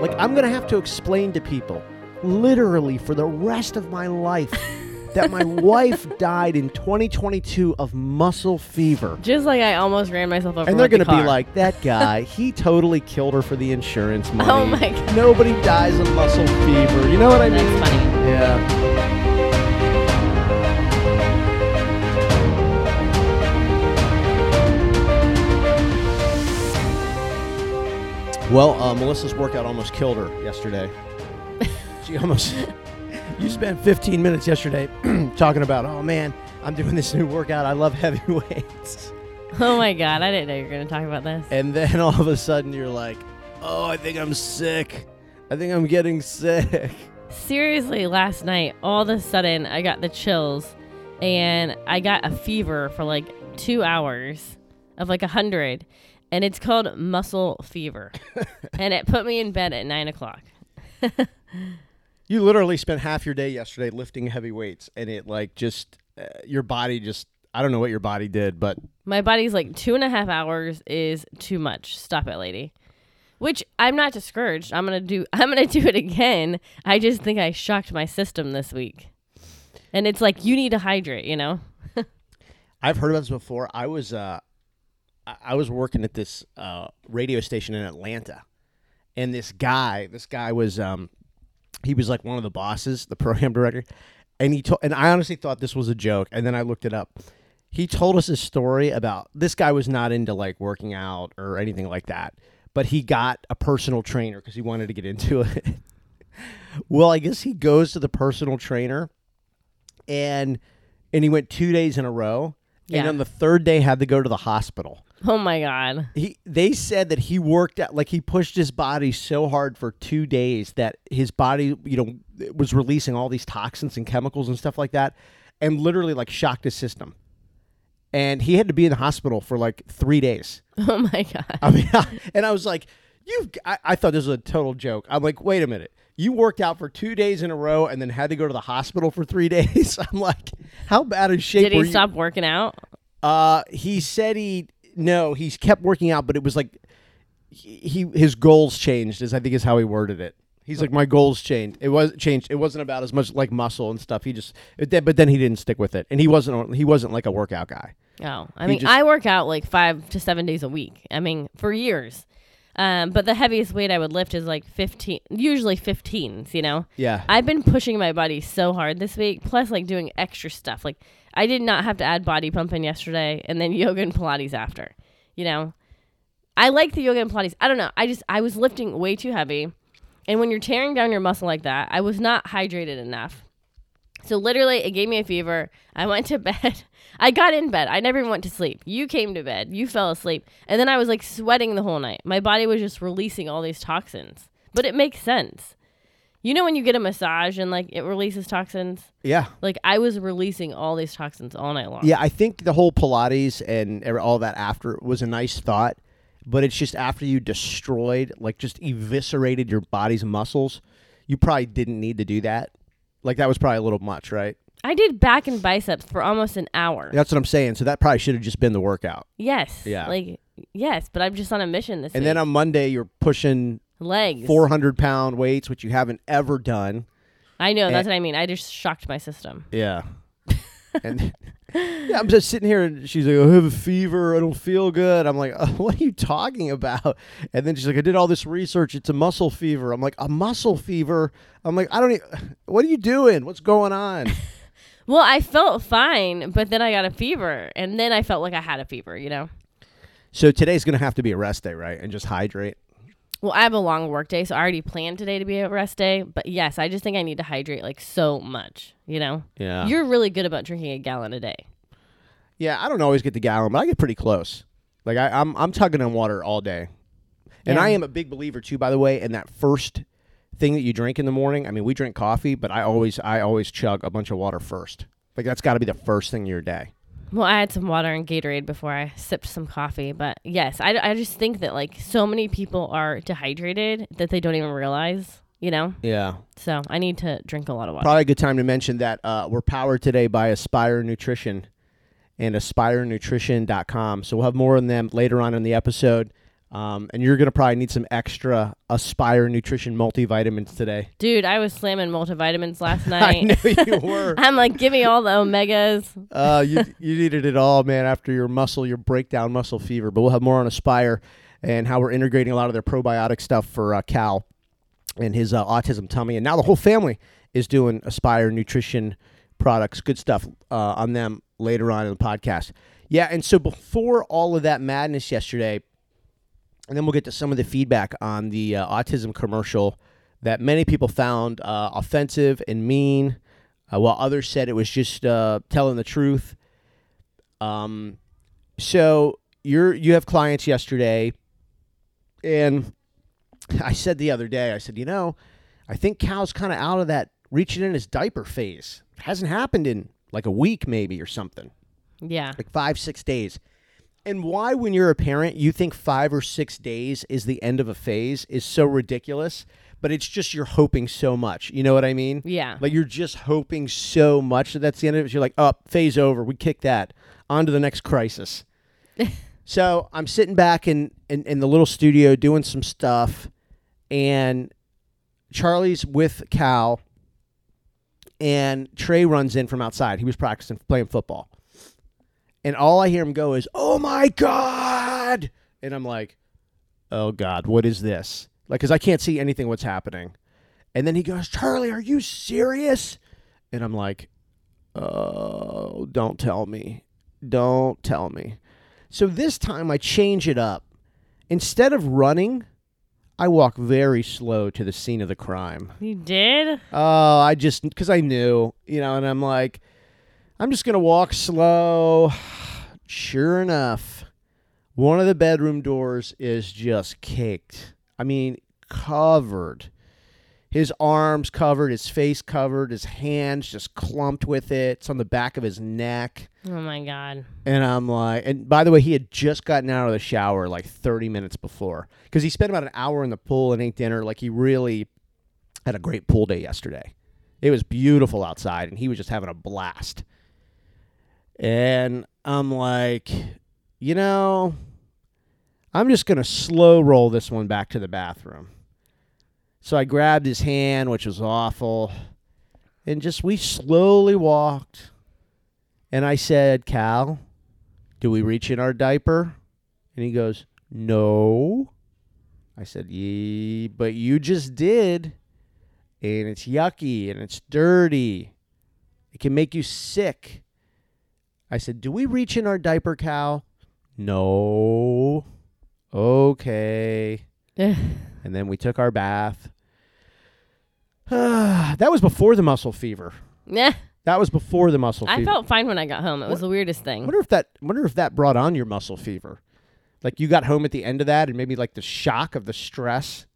Like I'm gonna have to explain to people, literally for the rest of my life, that my wife died in 2022 of muscle fever. Just like I almost ran myself over. And they're going gonna to be like, that guy, he totally killed her for the insurance oh money. Oh my God. Nobody dies of muscle fever. You know what I mean? That's funny. Yeah. Well, uh, Melissa's workout almost killed her yesterday. she almost. You spent 15 minutes yesterday talking about, oh man, I'm doing this new workout. I love heavy weights. Oh my god, I didn't know you were going to talk about this. And then all of a sudden you're like, oh, I think I'm sick. I think I'm getting sick. Seriously, last night, all of a sudden, I got the chills and I got a fever for like two hours of like a hundred. And it's called muscle fever. and it put me in bed at nine o'clock. You literally spent half your day yesterday lifting heavy weights, and it like just uh, your body just I don't know what your body did, but My body's like two and a half hours is too much. Stop it, lady. Which I'm not discouraged. I'm gonna do. I'm gonna do it again. I just think I shocked my system this week, and it's like you need to hydrate. You know. I've heard about this before. I was uh, I- was working at this uh, radio station in Atlanta, and this guy, this guy was um, he was like one of the bosses, the program director, and he told, and I honestly thought this was a joke, and then I looked it up. He told us a story about this guy was not into like working out or anything like that, but he got a personal trainer because he wanted to get into it. well, I guess he goes to the personal trainer, and and he went two days in a row, and on the third day had to go to the hospital. Oh my god. he they said that he worked out like he pushed his body so hard for two days that his body you know was releasing all these toxins and chemicals and stuff like that and literally like shocked his system. And he had to be in the hospital for like three days. Oh my god. i mean and i was like you I, I thought this was a total joke. I'm like wait a minute you worked out for two days in a row and then had to go to the hospital for three days i'm like how bad in shape Did he you stop working out? uh, he said he no, he's kept working out, but it was like he, he his goals changed. Is I think is how he worded it. He's like my goals changed. It was changed. It wasn't about as much like muscle and stuff. He just, it but then he didn't stick with it, and he wasn't he wasn't like a workout guy. Oh, I mean, just- I work out like five to seven days a week. I mean, for years. Um, but the heaviest weight I would lift is like 15, usually 15s, you know? Yeah, I've been pushing my body so hard this week, plus like doing extra stuff. Like I did not have to add body pumping yesterday and then yoga and Pilates after. You know? I like the yoga and Pilates. I don't know. I just I was lifting way too heavy. And when you're tearing down your muscle like that, I was not hydrated enough. So literally it gave me a fever. I went to bed. I got in bed. I never even went to sleep. You came to bed. You fell asleep. And then I was like sweating the whole night. My body was just releasing all these toxins. But it makes sense. You know when you get a massage and like it releases toxins? yeah, Like I was releasing all these toxins all night long. yeah. I think the whole Pilates and all that after was a nice thought, but it's just after you destroyed, like just eviscerated your body's muscles, you probably didn't need to do that. Like that was probably a little much, right? I did back and biceps for almost an hour. That's what I'm saying. So that probably should have just been the workout. Yes. Yeah. Like yes, but I'm just on a mission this week. And week. then on Monday, you're pushing legs. 400 pound weights, which you haven't ever done. I know, that's what I mean. I just shocked my system. Yeah. and yeah, I'm just sitting here, and she's like, "I have a fever. I don't feel good." I'm like, oh, "What are you talking about?" And then she's like, "I did all this research. It's a muscle fever." I'm like, "A muscle fever?" I'm like, "I don't. E- what are you doing? What's going on?" Well, I felt fine, but then I got a fever, and then I felt like I had a fever, you know? so today's gonna have to be a rest day, right? And just hydrate. Well, I have a long work day, so I already planned today to be a rest day. But yes, I just think I need to hydrate like so much, you know? Yeah. You're really good about drinking a gallon a day. Yeah, I don't always get the gallon, but I get pretty close. Like I, I'm I'm tugging on water all day, and Yeah. I am a big believer too. By the way, in that first thing that you drink in the morning. I mean, we drink coffee, but I always I always chug a bunch of water first. Like that's got to be the first thing of your day. Well, I had some water and Gatorade before I sipped some coffee. But yes, I, I just think that like so many people are dehydrated that they don't even realize, you know? Yeah, So I need to drink a lot of water. probably a good time to mention that uh, we're powered today by Aspire Nutrition and AspireNutrition.com. So we'll have more on them later on in the episode. Um, and you're gonna probably need some extra Aspire Nutrition multivitamins today. Dude, I was slamming multivitamins last night. I know you were. I'm like, give me all the omegas. Uh, you you needed it all, man. After your muscle, your breakdown muscle fever. But we'll have more on Aspire and how we're integrating a lot of their probiotic stuff for uh, Cal and his uh, autism tummy. And now the whole family is doing Aspire nutrition products. Good stuff uh, on them later on in the podcast. Yeah, and so before all of that madness yesterday, and then we'll get to some of the feedback on the uh, autism commercial that many people found uh, offensive and mean, uh, while others said it was just uh, telling the truth. Um, so you're you have clients yesterday, and I said the other day, I said, you know, I think Cal's kind of out of that reaching in his diaper phase. It hasn't happened in like a week, maybe or something Yeah. like five, six days. And why, when you're a parent, you think five or six days is the end of a phase is so ridiculous. But it's just you're hoping so much. You know what I mean? Yeah. Like you're just hoping so much that that's the end of it. You're like, oh, phase over. We kick that. On to the next crisis. so I'm sitting back in, in, in the little studio doing some stuff, and Charlie's with Cal, and Trey runs in from outside. He was practicing playing football. And all I hear him go is, "Oh my god!" And I'm like, "Oh god, what is this?" Like, cause I can't see anything. What's happening? And then he goes, "Charlie, are you serious?" And I'm like, "Oh, don't tell me, don't tell me." So this time I change it up. Instead of running, I walk very slow to the scene of the crime. You did? Oh, I just because I knew, you know, and I'm like, I'm just gonna walk slow. Sure enough, one of the bedroom doors is just caked. I mean, covered. His arms covered, his face covered, his hands just clumped with it. It's on the back of his neck. Oh my god. And I'm like, and by the way, he had just gotten out of the shower like 30 minutes before because he spent about an hour in the pool and ate dinner. Like he really had a great pool day yesterday. It was beautiful outside, and he was just having a blast. And I'm like, you know, I'm just gonna slow roll this one back to the bathroom. So I grabbed his hand, which was awful, and just we slowly walked. And I said, Cal, do we reach in our diaper? And he goes, No. I said, Yee, but you just did. And it's yucky and it's dirty. It can make you sick. I said, Do we reach in our diaper, Cal? No. Okay. And then we took our bath. that was before the muscle fever. Yeah. That was before the muscle I fever. felt fine when I got home. It was the weirdest thing. wonder if that wonder if that brought on your muscle fever. Like you got home at the end of that and maybe like the shock of the stress.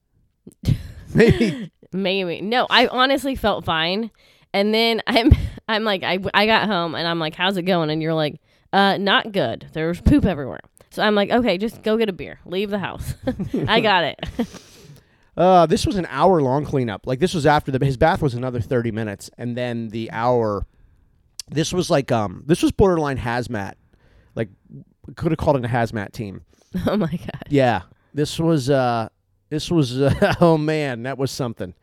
maybe Maybe. No, I honestly felt fine. And then I'm I'm like I, I got home and I'm like how's it going and you're like uh not good. There's poop everywhere. So I'm like okay, just go get a beer. Leave the house. I got it. uh this was an hour long cleanup. Like this was after the his bath was another 30 minutes and then the hour this was like um this was borderline hazmat. Like could have called it a hazmat team. oh my god. Yeah. This was uh this was uh, oh man, that was something.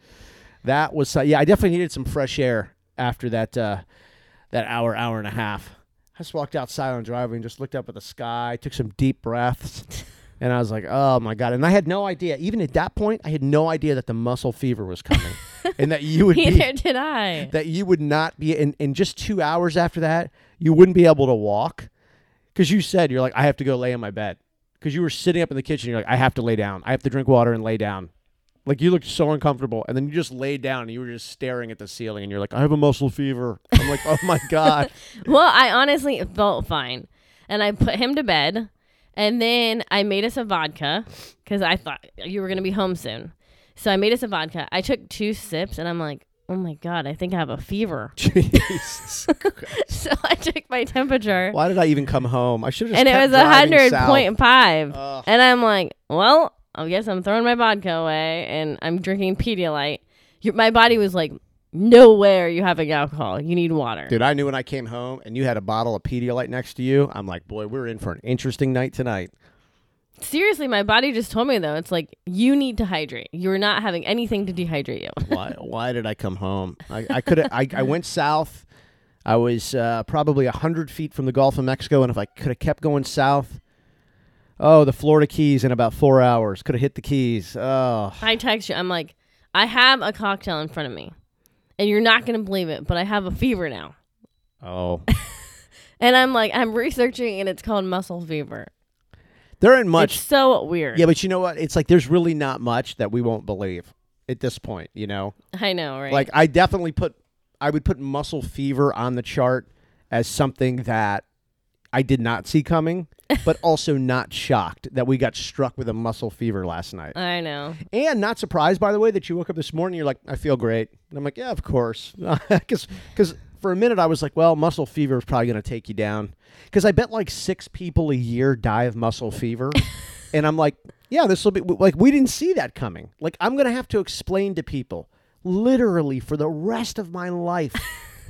That was uh, yeah, I definitely needed some fresh air after that uh that hour hour and a half. I just walked outside on driveway and just looked up at the sky, took some deep breaths, and I was like, "Oh my god!" And I had no idea, even at that point, I had no idea that the muscle fever was coming, and that you would be Neither did I. that you would not be in in just two hours after that, you wouldn't be able to walk, because you said you're like, "I have to go lay in my bed," because you were sitting up in the kitchen. You're like, "I have to lay down. I have to drink water and lay down." Like you looked so uncomfortable, and then you just laid down and you were just staring at the ceiling, and you're like, "I have a muscle fever." I'm like, "Oh my god!" Well, I honestly felt fine. And I put him to bed. And then I made us a vodka because I thought you were going to be home soon. So I made us a vodka. I took two sips and I'm like, oh my God, I think I have a fever. Jesus. so I took my temperature Why did I even come home? I should have. and it was a hundred point five. Ugh. And I'm like, well, I guess I'm throwing my vodka away and I'm drinking Pedialyte. Your, my body was like, nowhere you having alcohol. You need water. Dude, I knew when I came home and you had a bottle of Pedialyte next to you. I'm like, boy, we're in for an interesting night tonight. Seriously, my body just told me though. It's like you need to hydrate. You're not having anything to dehydrate you. why why did I come home? I, I could I, I went south. I was uh, probably hundred feet from the Gulf of Mexico, and if I could have kept going south, oh, the Florida Keys in about four hours. Could have hit the Keys. Oh, I text you. I'm like, I have a cocktail in front of me, and you're not gonna believe it, but I have a fever now. oh. And I'm like, I'm researching, and it's called muscle fever. There ain't much. It's so weird. yeah, but you know what? It's like there's really not much that we won't believe at this point. You know, I know, right? like I definitely put I would put muscle fever on the chart as something that I did not see coming, but also not shocked that we got struck with a muscle fever last night. I know. And not surprised, by the way, that you woke up this morning. You're like, I feel great. And I'm like, yeah, of course, because for a minute I was like, well, muscle fever is probably going to take you down. Because I bet like six people a year die of muscle fever, and I'm like, yeah, this will be like we didn't see that coming. Like I'm going to have to explain to people, literally for the rest of my life.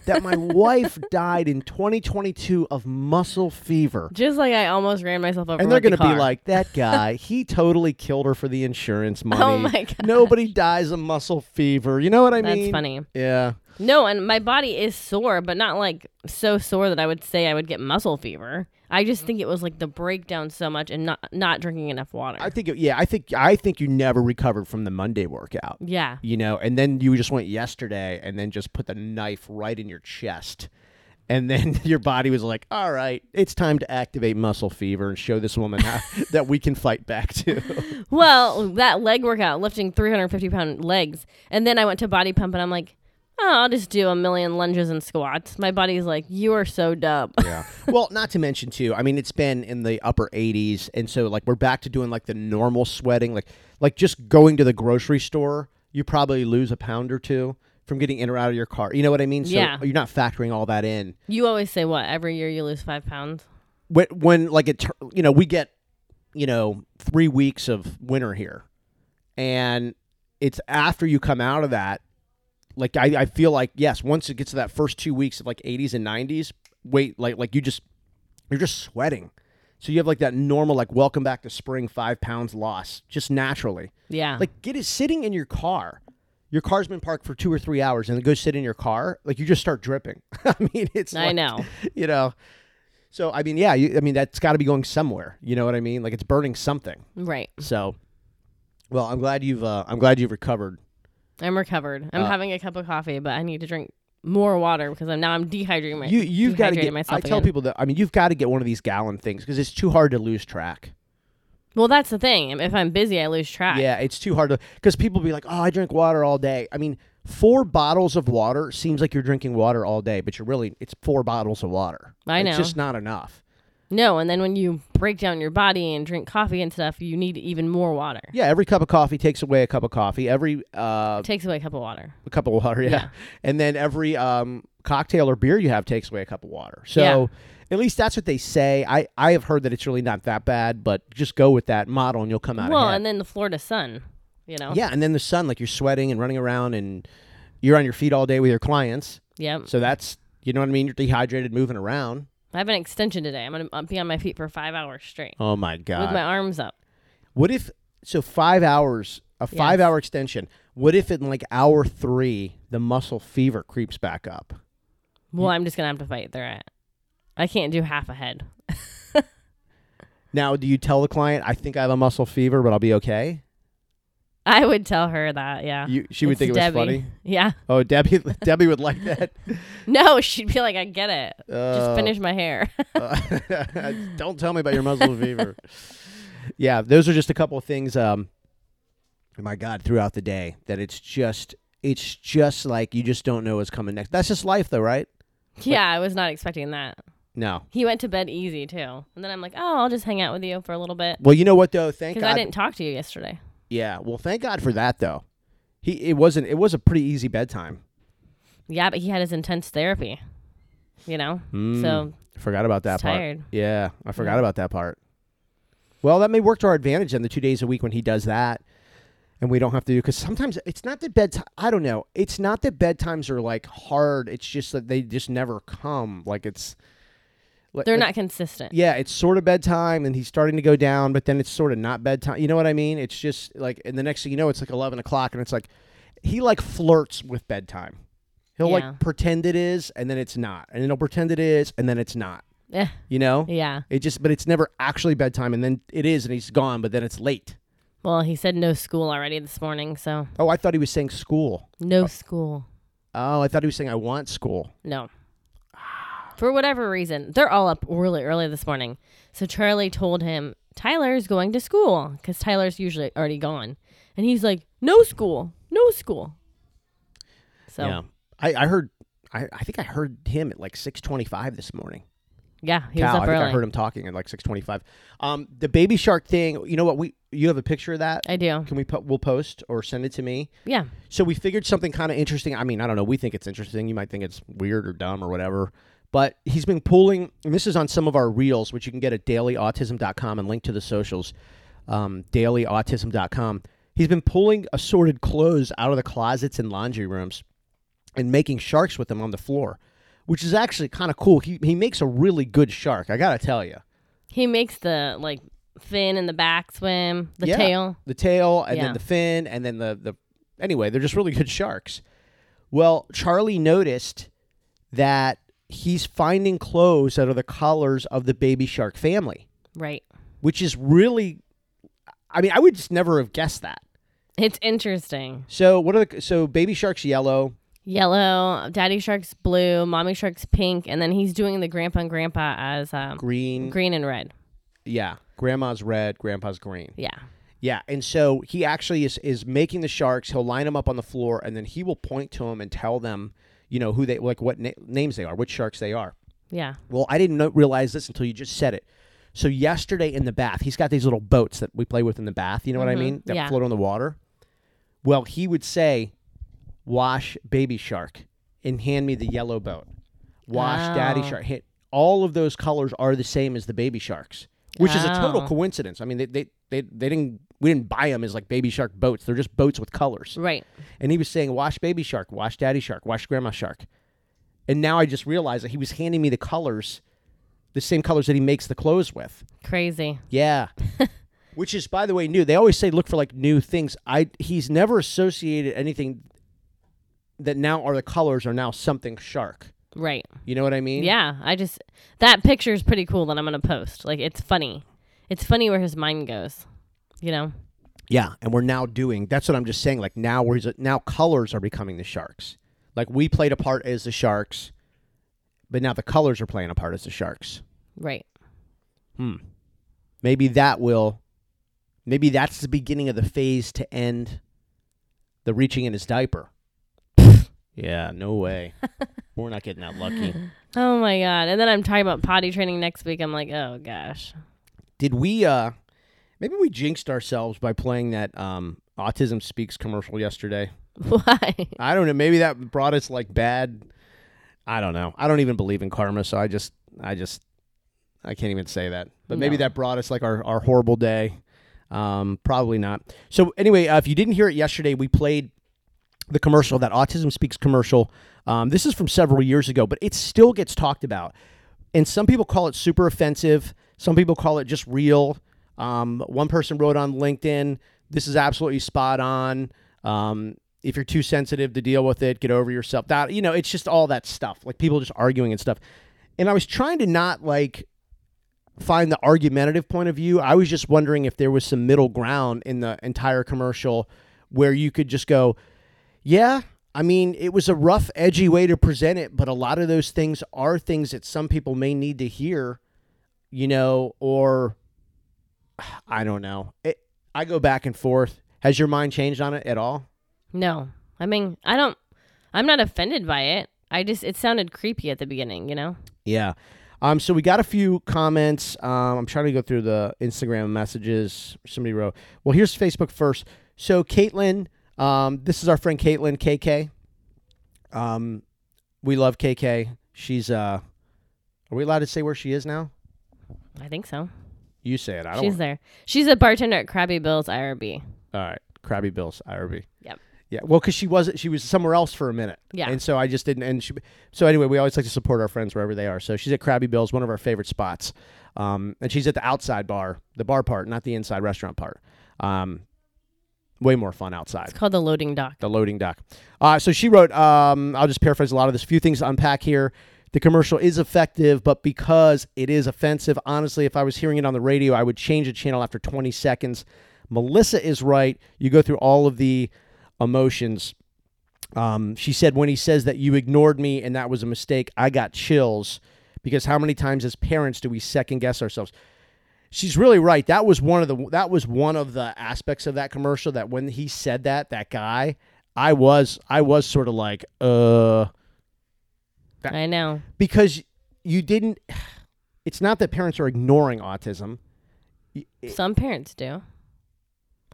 That my wife died in 2022 of muscle fever. Just like I almost ran myself over. And they're going to be like, that guy, he totally killed her for the insurance oh money. Oh my God. Nobody dies of muscle fever. You know what I That's mean? That's funny. Yeah. No, and my body is sore, but not like so sore that I would say I would get muscle fever. I just think it was like the breakdown so much and not not drinking enough water. I think it, yeah, I think I think you never recovered from the Monday workout. yeah. You know, and then you just went yesterday and then just put the knife right in your chest. And then your body was like, "All right, it's time to activate muscle fever and show this woman how, that we can fight back too." Well, that leg workout, lifting 350 pound legs, and then I went to body pump, and I'm like, oh, I'll just do a million lunges and squats. My body's like, you are so dumb. Yeah. well, not to mention too. I mean, it's been in the upper 80s, and so like we're back to doing like the normal sweating, like like just going to the grocery store. You probably lose a pound or two from getting in or out of your car. You know what I mean? So Yeah. You're not factoring all that in. You always say what? Every year you lose five pounds. When, when like it, you know, we get, you know, three weeks of winter here, and it's after you come out of that. Like I, I feel like yes, once it gets to that first two weeks of like 80s and 90s, wait, like like you just you're just sweating. So you have like that normal like welcome back to spring five pounds loss just naturally. Yeah. Like get it sitting in your car. Your car's been parked for two or three hours and then go sit in your car. Like you just start dripping. I mean, it's I like- know. You know. So I mean, yeah, you, I mean that's got to be going somewhere. You know what I mean? Like it's burning something. Right. So, well, I'm glad you've uh, I'm glad you've recovered. I'm recovered. I'm Uh, having a cup of coffee, but I need to drink more water because I'm now I'm dehydrating my You you've got to get. myself I tell people that I mean you've got to get one of these gallon things because it's too hard to lose track. Well, that's the thing. If I'm busy, I lose track. Yeah, it's too hard to because people be like, "Oh, I drink water all day." I mean, four bottles of water seems like you're drinking water all day, but you're really it's four bottles of water. I It's know. just not enough. No, and then when you break down your body and drink coffee and stuff, you need even more water. Yeah, every cup of coffee takes away a cup of coffee. Every uh, Takes away a cup of water. a cup of water, yeah. Yeah. And then every um, cocktail or beer you have takes away a cup of water. So Yeah. at least that's what they say. I, I have heard that it's really not that bad, but just go with that model and you'll come out Well, ahead. and then the Florida sun, you know. yeah, and then the sun, like you're sweating and running around and you're on your feet all day with your clients. Yeah. So that's you know what I mean. You're dehydrated, moving around. I have an extension today. I'm gonna be on my feet for five hours straight Oh my god! with my arms up. what if so? Five hours, a Yes. five-hour extension. What if in like hour three the muscle fever creeps back up? Well, I'm just gonna have to fight through it. I can't do half a head. Now, do you tell the client, "I think I have a muscle fever, but I'll be okay"? I would tell her that. Yeah. You, she would It's think it was funny. Yeah. Oh, Debbie, Debbie would like that. No, she'd be like, I get it. Uh, Just finish my hair. uh, don't tell me about your muscle fever. Yeah, those are just a couple of things. Um, my God, throughout the day, that it's just, it's just like you just don't know what's coming next. That's just life, though, right? yeah, I was not expecting that. No. He went to bed easy too, and then I'm like, oh, I'll just hang out with you for a little bit Well, you know what though? Thank because God. I didn't talk to you yesterday. Yeah. Well, thank God for that though. He it wasn't. It was a pretty easy bedtime. Yeah, but he had his intense therapy. You know, Mm, so forgot about that part. tired. Yeah, I forgot Yeah. about that part. Well, that may work to our advantage then the two days a week when he does that, and we don't have to do because sometimes it's not that bedtime. I don't know. It's not that bedtimes are like hard. It's just that they just never come. Like it's They're like- not consistent. Yeah, it's sort of bedtime, and he's starting to go down, but then it's sort of not bedtime. You know what I mean? It's just like, and the next thing you know, it's like eleven o'clock, and it's like he like flirts with bedtime. He'll Yeah. like pretend it is, and then it's not, and then he'll pretend it is, and then it's not. Yeah. You know? yeah. It just, but it's never actually bedtime, and then it is, and he's gone, but then it's late. Well, he said no school already this morning, so Oh, I thought he was saying school. no school. Oh, I thought he was saying I want school. No. For whatever reason, they're all up really early this morning. So Charlie told him Tyler's going to school because Tyler's usually already gone, and he's like, "No school, no school." So Yeah, I, I heard. I, I think I heard him at like six twenty-five this morning. yeah, he Cal, was up I think I heard him talking at like six twenty-five. Um, the baby shark thing. You know what? We you have a picture of that? I do. Can we po- we'll post or send it to me? Yeah, So we figured something kind of interesting. I mean, I don't know. We think it's interesting. You might think it's weird or dumb or whatever. But he's been pulling, and this is on some of our reels, which you can get at dailyautism.com and link to the socials, um, dailyautism.com. He's been pulling assorted clothes out of the closets and laundry rooms and making sharks with them on the floor, which is actually kind of cool. He, he makes a really good shark, I got to tell you. he makes the like fin and the back swim, the Yeah. tail. the tail and Yeah. then the fin and then the the anyway they're just really good sharks well charlie noticed that he's finding clothes that are the colors of the baby shark family Right. which is really i mean i would just never have guessed that It's interesting. so what are the so baby shark's yellow Yellow, daddy shark's blue, mommy shark's pink, and then he's doing the grandpa and grandpa as um, green green and red. yeah grandma's red grandpa's green Yeah. yeah and so he actually is is making the sharks he'll line them up on the floor and then he will point to them and tell them you know who they like what na- names they are which sharks they are Yeah. Well, I didn't know, realize this until you just said it. So yesterday in the bath, he's got these little boats that we play with in the bath. You know what I Mhm, mean? That yeah. float on the water. Well, he would say, "Wash baby shark," and hand me the yellow boat. Wash daddy Oh. shark. Hit all of those colors are the same as the baby sharks, which is a total Oh. coincidence. I mean, they they they, they didn't. We didn't buy them as like baby shark boats. They're just boats with colors. Right. And he was saying, "Wash baby shark, wash daddy shark, wash grandma shark." And now I just realized that he was handing me the colors, the same colors that he makes the clothes with. Crazy. Yeah. Which is, by the way, new. They always say look for like new things. I he's never associated anything that now are the colors are now something shark. Right. You know what I mean? Yeah. I just that picture is pretty cool that I'm gonna post. Like it's funny. It's funny where his mind goes. You know? Yeah, and we're now doing. That's what I'm just saying. Like now, we're now colors are becoming the sharks. Like we played a part as the sharks, but now the colors are playing a part as the sharks. Right. Hmm. Maybe that will. Maybe that's the beginning of the phase to end the reaching in his diaper. yeah, no way. We're not getting that lucky. Oh my god. And then I'm talking about potty training next week. I'm like, oh gosh. Did we uh maybe we jinxed ourselves by playing that um Autism Speaks commercial yesterday? Why? I don't know. Maybe that brought us like bad I don't know. I don't even believe in karma, so I just I just I can't even say that. But maybe No. that brought us like our, our horrible day. Um, probably not. So anyway, uh, if you didn't hear it yesterday, we played the commercial, that Autism Speaks commercial. Um, this is from several years ago, but it still gets talked about. And some people call it super offensive. Some people call it just real. Um, one person wrote on LinkedIn, "This is absolutely spot on." Um, if you're too sensitive to deal with it, get over yourself. That you know, it's just all that stuff. Like people just arguing and stuff. And I was trying to not like find the argumentative point of view. I was just wondering if there was some middle ground in the entire commercial where you could just go, yeah, I mean, it was a rough, edgy way to present it, but a lot of those things are things that some people may need to hear, you know, or I don't know. It, I go back and forth. Has your mind changed on it at all? No. I mean, I don't I'm not offended by it. I just it sounded creepy at the beginning, you know? Yeah. Um, so we got a few comments. Um, I'm trying to go through the Instagram messages. Somebody wrote, well, here's Facebook first. So Caitlin, um, this is our friend Caitlin, KK. Um, we love KK. She's, uh, are we allowed to say where she is now? I think so. You say it. I don't. She's there. She's a bartender at Crabby Bill's IRB. All right. Crabby Bill's IRB. Yep. Yeah, well, because she wasn't, she was somewhere else for a minute. Yeah. and so I just didn't. And she, so anyway, we always like to support our friends wherever they are. So she's at Crabby Bill's, one of our favorite spots, um, and she's at the outside bar, the bar part, not the inside restaurant part. Um, way more fun outside It's called the loading dock. the loading dock. Uh, so she wrote, um, I'll just paraphrase a lot of this. few things to unpack here. The commercial is effective, but because it is offensive, honestly, if I was hearing it on the radio, I would change the channel after 20 seconds. Melissa is right. You go through all of the emotions. Um, she said, when he says that you ignored me and that was a mistake, I got chills because how many times as parents do we second guess ourselves? She's really right. That was one of the that was one of the aspects of that commercial that when he said that, that guy, I was I was sort of like, uh That- I know. because you didn't it's not that parents are ignoring autism. It- Some parents do.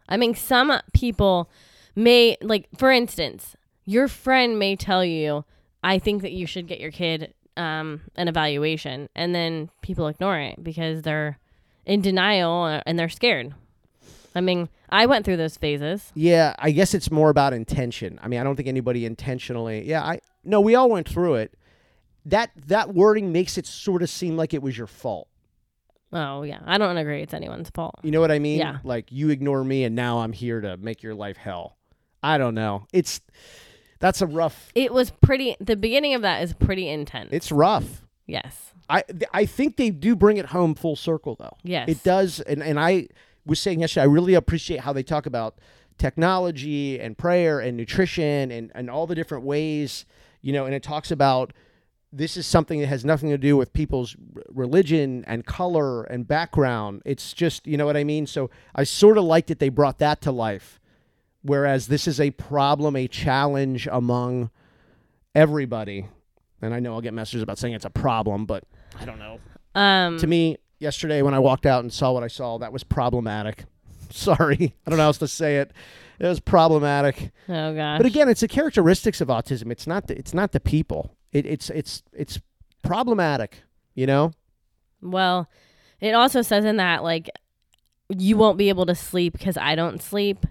I mean, some people may, like, for instance, your friend may tell you, I think that you should get your kid um, an evaluation. And then people ignore it because they're in denial and they're scared. I mean, I went through those phases. Yeah, I guess it's more about intention. I mean, I don't think anybody intentionally. Yeah, I no, we all went through it. That that wording makes it sort of seem like it was your fault. Oh, yeah. I don't agree it's anyone's fault. You know what I mean? Yeah. Like you ignore me and now I'm here to make your life hell. I don't know. It's that's a rough. It was pretty, the beginning of that is pretty intense. It's rough. yes. I I think they do bring it home full circle though. Yes. It does, and and I was saying yesterday, I really appreciate how they talk about technology and prayer and nutrition and and all the different ways, you know, and it talks about this is something that has nothing to do with people's religion and color and background. It's just, you know what I mean? So I sort of liked that they brought that to life. Whereas this is a problem, a challenge among everybody. And I know I'll get messages about saying it's a problem, but I don't know Um, to me yesterday when I walked out and saw what I saw, that was problematic. Sorry, I don't know how else to say it. It was problematic. oh, gosh. But again, it's the characteristics of autism. It's not the, it's not the people. It, it's it's it's problematic. You know. Well, it also says in that like you won't be able to sleep because I don't sleep.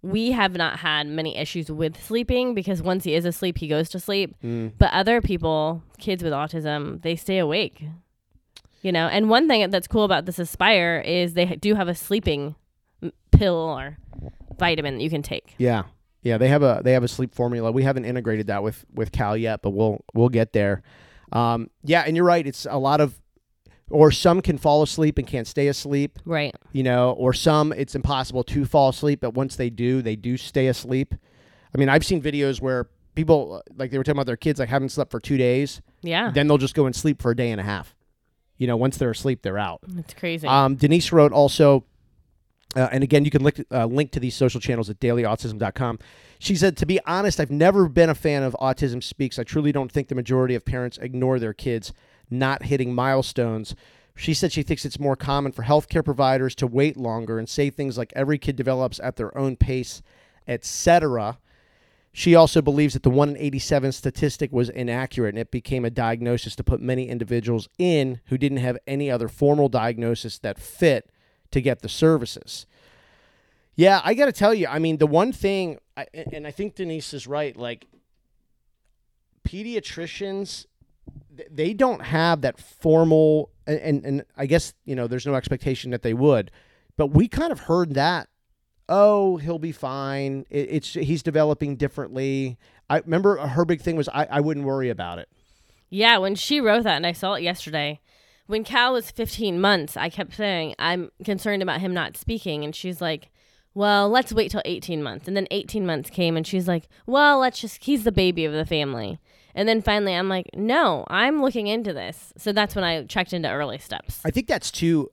We have not had many issues with sleeping because once he is asleep, he goes to sleep. Mm. But other people, kids with autism, they stay awake. You know, and one thing that's cool about this Aspire is they do have a sleeping pill or vitamin that you can take. Yeah. Yeah, they have a they have a sleep formula. We haven't integrated that with with Cal yet, but we'll we'll get there. Um, yeah, and you're right. It's a lot of, or some can fall asleep and can't stay asleep. Right. you know, or some it's impossible to fall asleep, but once they do, they do stay asleep. I mean, I've seen videos where people like they were talking about their kids like haven't slept for two days, Yeah. then they'll just go and sleep for a day and a half. You know, once they're asleep, they're out. It's crazy. Um, Denise wrote also, uh, and again, you can link, uh, link to these social channels at dailyautism.com. She said, To be honest, I've never been a fan of Autism Speaks. I truly don't think the majority of parents ignore their kids not hitting milestones. She said she thinks it's more common for healthcare providers to wait longer and say things like every kid develops at their own pace, etc. She also believes that the 1 in 87 statistic was inaccurate and it became a diagnosis to put many individuals in who didn't have any other formal diagnosis that fit to get the services. Yeah, I got to tell you, I mean, the one thing, I, and I think Denise is right, like pediatricians, they don't have that formal, and, and, I guess, you know, there's no expectation that they would, but we kind of heard that oh, he'll be fine. It, it's he's developing differently. I remember her big thing was I, I wouldn't worry about it. Yeah, when she wrote that, and I saw it yesterday, when Cal was 15 months, I kept saying, I'm concerned about him not speaking. And she's like, well, let's wait till 18 months. And then 18 months came, and she's like, well, let's just, he's the baby of the family. And then finally, I'm like, no, I'm looking into this. So that's when I checked into early steps. I think that's too.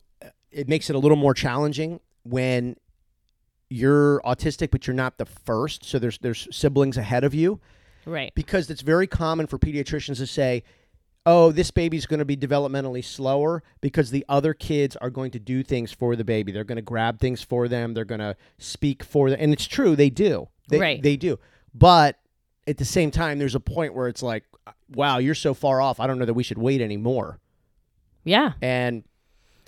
It makes it a little more challenging when you're autistic, but you're not the first. So there's there's siblings ahead of you Right. because it's very common for pediatricians to say, "Oh, this baby's going to be developmentally slower because the other kids are going to do things for the baby. They're going to grab things for them. They're going to speak for them." And it's true, they do. They, Right. They do. But at the same time, there's a point where it's like, uh, "Wow, you're so far off. I don't know that we should wait anymore." Yeah. And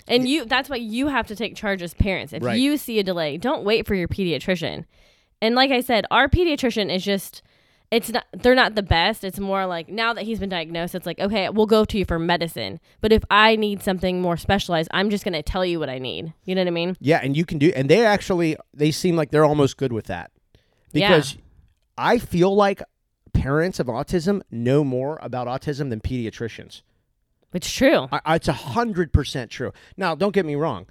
And you that's why you have to take charge as parents. If Right. you see a delay, don't wait for your pediatrician. And like I said, our pediatrician is just it's not they're not the best. It's more like now that he's been diagnosed, it's like, okay, we'll go to you for medicine. But if I need something more specialized, I'm just gonna tell you what I need. You know what I mean? Yeah, and you can do and they actually they seem like they're almost good with that. Because I feel like parents of autism know more about autism than pediatricians. It's true. I, I, it's a hundred percent true. Now, don't get me wrong.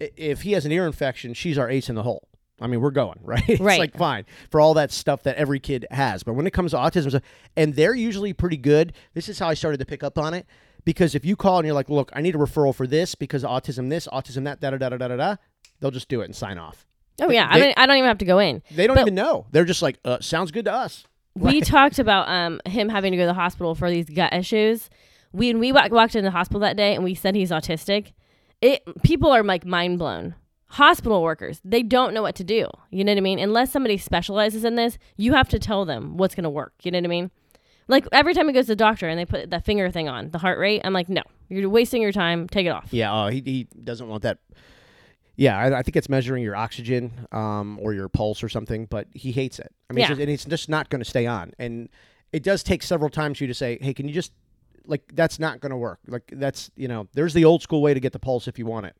If he has an ear infection, she's our ace in the hole. I mean, we're going right. It's Right. like fine for all that stuff that every kid has, but when it comes to autism, and they're usually pretty good. This is how I started to pick up on it because if you call and you're like, "Look, I need a referral for this because autism, this autism, that, da da da da da da," da," they'll just do it and sign off. Oh yeah. I they- mean I don't even have to go in. They don't But- even know. They're just like, uh, "Sounds good to us." We talked about um him having to go to the hospital for these gut issues. We when we walked in the hospital that day and we said he's autistic. It people are like mind blown. Hospital workers, they don't know what to do. You know what I mean? Unless somebody specializes in this, you have to tell them what's going to work. You know what I mean? Like every time he goes to the doctor and they put that finger thing on, the heart rate, I'm like, no, you're wasting your time. Take it off. Yeah, oh, he, he doesn't want that. Yeah, I, I think it's measuring your oxygen um, or your pulse or something, but he hates it. I mean, it's just, and it's just not going to stay on. And it does take several times for you to say, hey, can you just, like, that's not going to work. Like, that's, you know, there's the old school way to get the pulse if you want it.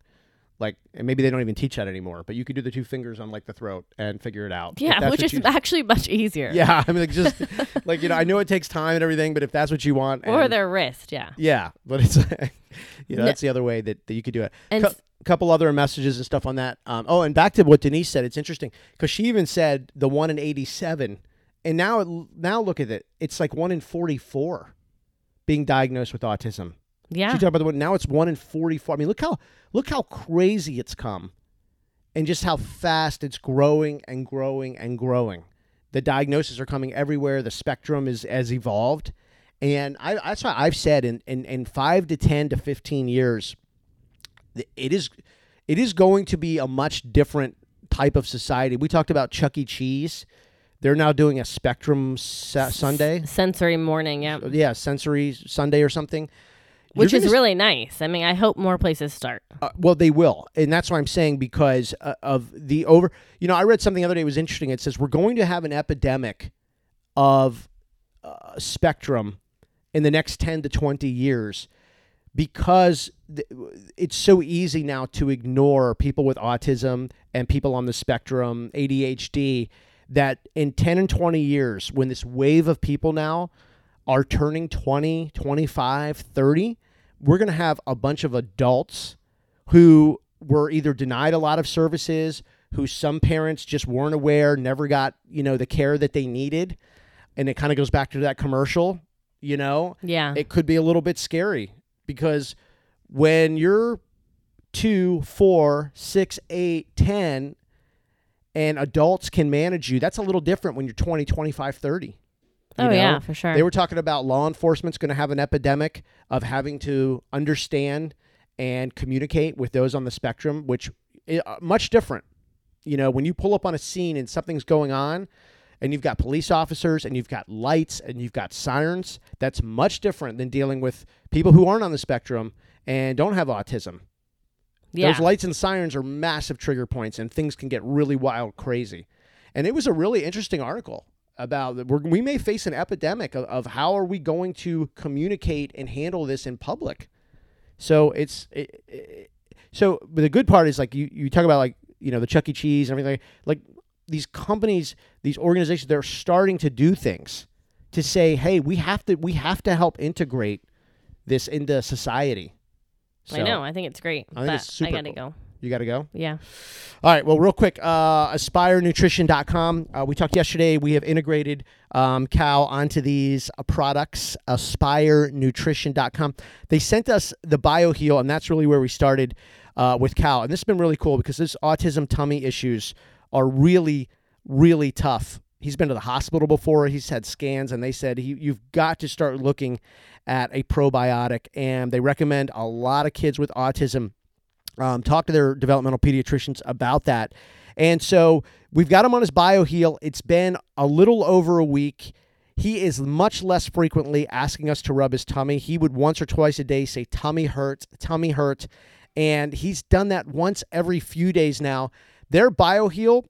Like, and maybe they don't even teach that anymore, but you could do the two fingers on, like, the throat and figure it out. Yeah, which is you- actually much easier. yeah, I mean, like, just, like, you know, I know it takes time and everything, but if that's what you want. Or and- their wrist. Yeah. yeah, but it's you know No. that's the other way that, that you could do it. And Cou- couple other messages and stuff on that. Um, oh, and back to what Denise said, it's interesting because she even said the one in eighty-seven, and now it- now look at it, it's like one in forty-four being diagnosed with autism. Yeah. She talked about the one now it's one in forty-four. I mean, look how look how crazy it's come, and just how fast it's growing and growing and growing. The diagnoses are coming everywhere. The spectrum is has evolved, and I, that's why I've said in, in in five to ten to fifteen years, it is it is going to be a much different type of society. We talked about Chuck E. Cheese. They're now doing a Spectrum Sunday. Sensory morning. Yeah. Yeah, sensory Sunday or something. Which is really nice. I mean, I hope more places start. Uh, well, they will, and that's why I'm saying because uh, of the over. You know, I read something the other day. It was interesting. It says we're going to have an epidemic of uh, spectrum in the next ten to twenty years because th- it's so easy now to ignore people with autism and people on the spectrum, ADHD. That in 10 and 20 years, when this wave of people now are turning 20, 25, 30, we're going to have a bunch of adults who were either denied a lot of services, who some parents just weren't aware, never got, you know, the care that they needed. And it kind of goes back to that commercial, you know, Yeah. it could be a little bit scary because when you're two, four, six, eight, ten, and adults can manage you, that's a little different when you're 20, 25, 30. Oh know? yeah, for sure. They were talking about law enforcement's going to have an epidemic of having to understand and communicate with those on the spectrum, which is uh, much different. You know, when you pull up on a scene and something's going on, and you've got police officers and you've got lights and you've got sirens, that's much different than dealing with people who aren't on the spectrum and don't have autism. yeah. Those lights and sirens are massive trigger points, and things can get really wild, crazy. And it was a really interesting article about we may face an epidemic of, of how are we going to communicate and handle this in public. So it's it, it- so. But the good part is like you you talk about like you know the Chuck E. Cheese and everything like these companies, these organizations, they're starting to do things to say, hey, we have to we have to help integrate this into society. I know. I think it's great. I think but it's super I gotta cool. go. You got to go. Yeah. All right. Well, real quick, uh, AspireNutrition.com. Uh, we talked yesterday. We have integrated um, Cal onto these uh, products. AspireNutrition.com. They sent us the BioHeal, and that's really where we started uh, with Cal. And this has been really cool because this autism tummy issues are really, really tough. He's been to the hospital before. He's had scans, and they said he, you've got to start looking at a probiotic. And they recommend a lot of kids with autism um, talk to their developmental pediatricians about that. And so we've got him on his BioHeal. It's been a little over a week. He is much less frequently asking us to rub his tummy. He would once or twice a day say, tummy hurts, tummy hurts. And he's done that once every few days now. Their BioHeal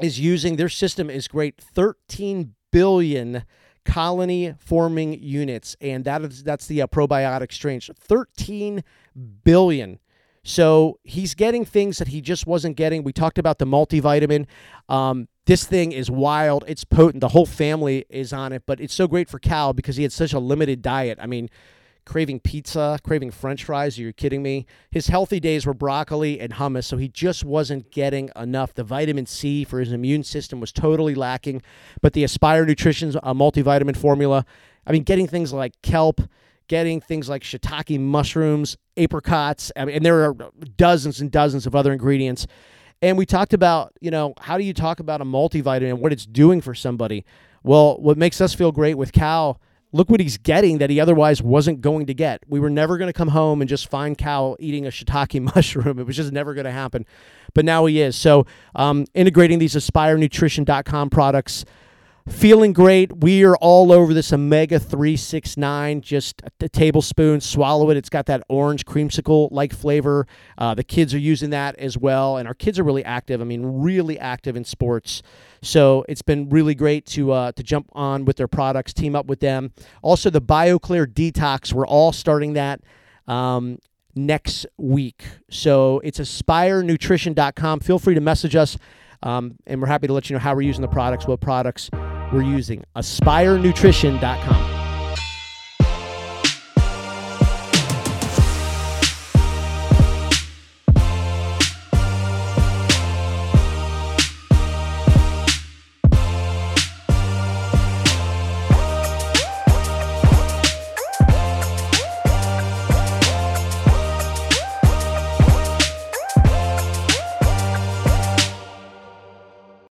is using their system is great 13 billion colony forming units and that is that's the uh, probiotic strain 13 billion so he's getting things that he just wasn't getting we talked about the multivitamin um, this thing is wild it's potent the whole family is on it but it's so great for cal because he had such a limited diet i mean craving pizza, craving french fries. Are you kidding me? His healthy days were broccoli and hummus, so he just wasn't getting enough. The vitamin C for his immune system was totally lacking. But the Aspire Nutrition's a multivitamin formula, I mean, getting things like kelp, getting things like shiitake mushrooms, apricots, I mean, and there are dozens and dozens of other ingredients. And we talked about, you know, how do you talk about a multivitamin and what it's doing for somebody? Well, what makes us feel great with Cal look what he's getting that he otherwise wasn't going to get. We were never going to come home and just find Cal eating a shiitake mushroom. It was just never going to happen. But now he is. So um, integrating these AspireNutrition.com products Feeling great. We are all over this Omega 369, just a tablespoon, swallow it. It's got that orange creamsicle like flavor. Uh, the kids are using that as well. And our kids are really active. I mean, really active in sports. So it's been really great to, uh, to jump on with their products, team up with them. Also, the BioClear Detox, we're all starting that. Um, next week. So it's aspirenutrition.com. Feel free to message us, um, and we're happy to let you know how we're using the products, what products we're using AspireNutrition.com.